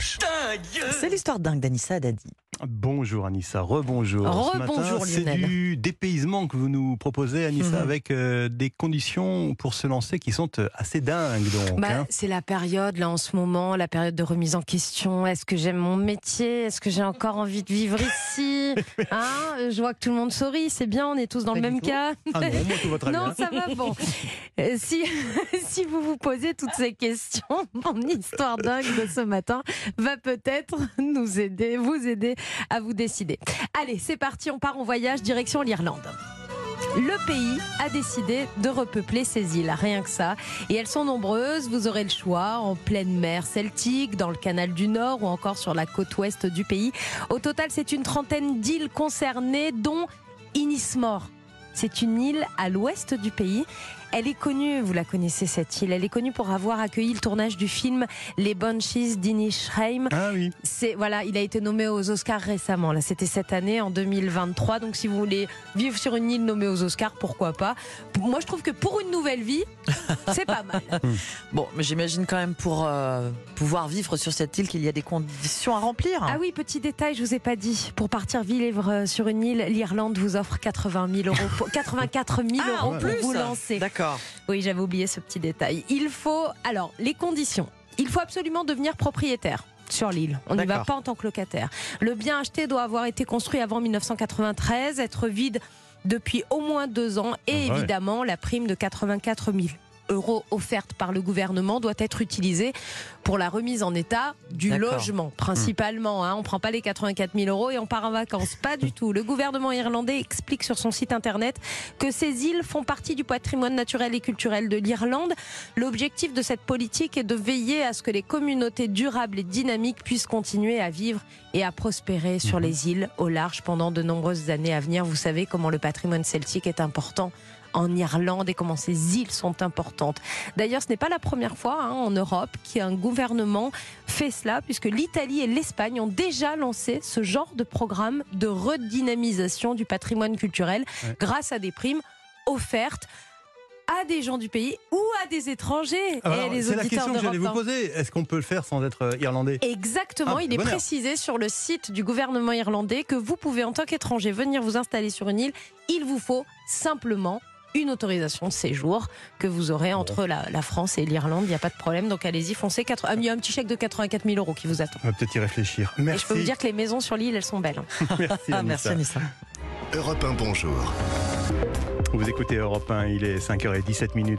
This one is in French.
C'est l'histoire dingue d'Anissa Dadi. Bonjour Anissa, rebonjour. Ce matin, Rebonjour, C'est du dépaysement que vous nous proposez Anissa Mhm. avec euh, des conditions pour se lancer qui sont euh, assez dingues donc. Bah, hein. c'est la période là en ce moment, la période de remise en question. Est-ce que j'aime mon métier? Est-ce que j'ai encore envie de vivre ici? Hein? Je vois que tout le monde sourit, c'est bien, on est tous dans Pas le même tout. cas. Ah non, moi tout va très Non, bien. ça va, bon. Euh, Si, si vous vous posez toutes ces questions, mon histoire dingue de ce matin va peut-être nous aider, vous aider à vous décider. Allez, c'est parti, on part en voyage direction l'Irlande. Le pays a décidé de repeupler ses îles, rien que ça. Et elles sont nombreuses, vous aurez le choix, en pleine mer celtique, dans le canal du Nord ou encore sur la côte ouest du pays. Au total, c'est une trentaine d'îles concernées, dont Inismore. C'est une île à l'ouest du pays. Elle est connue, vous la connaissez cette île, elle est connue pour avoir accueilli le tournage du film Les Banshees d'Inisheim. Ah oui. C'est voilà, il a été nommé aux Oscars récemment. Là, c'était cette année en 2023. Donc, si vous voulez vivre sur une île nommée aux Oscars, pourquoi pas? Moi, je trouve que pour une nouvelle vie, c'est pas mal. Bon, mais j'imagine quand même pour euh, pouvoir vivre sur cette île qu'il y a des conditions à remplir. Ah oui, petit détail, je vous ai pas dit. Pour partir vivre euh, sur une île, l'Irlande vous offre 80 000 euros, pour- 84 000 Ah, euros en pour plus vous lancer. D'accord. Oui, j'avais oublié ce petit détail. Il faut, alors, les conditions. Il faut absolument devenir propriétaire sur l'île. On n'y va pas en tant que locataire. Le bien acheté doit avoir été construit avant 1993, être vide depuis au moins deux ans et Ah ouais. évidemment, la prime de 84 000 euros offerte par le gouvernement doit être utilisée pour la remise en état du logement, principalement. hein. On prend pas les 84 000 euros et on part en vacances. Pas du tout. Le gouvernement irlandais explique sur son site internet que ces îles font partie du patrimoine naturel et culturel de l'Irlande. L'objectif de cette politique est de veiller à ce que les communautés durables et dynamiques puissent continuer à vivre et à prospérer sur les îles au large pendant de nombreuses années à venir. Vous savez comment le patrimoine celtique est important en Irlande et comment ces îles sont importantes. D'ailleurs, ce n'est pas la première fois hein, en Europe qu'un gouvernement fait cela, puisque l'Italie et l'Espagne ont déjà lancé ce genre de programme de redynamisation du patrimoine culturel Ouais. grâce à des primes offertes à des gens du pays ou à des étrangers. C'est la question que j'allais vous 1. poser. Est-ce qu'on peut le faire sans être euh, irlandais? Exactement, Ah, il est bonheur. précisé sur le site du gouvernement irlandais que vous pouvez en tant qu'étranger venir vous installer sur une île. Il vous faut simplement une autorisation de séjour que vous aurez entre la, la France et l'Irlande. Il n'y a pas de problème, donc allez-y, foncez. Quatre- Ah, il y a un petit chèque de 84 000 euros qui vous attend. On va peut-être y réfléchir. Et Merci. je peux vous dire que les maisons sur l'île, elles sont belles. hein. Merci, merci Anissa. Anissa. Europe 1, bonjour. Vous écoutez Europe 1, il est 5h17 minutes.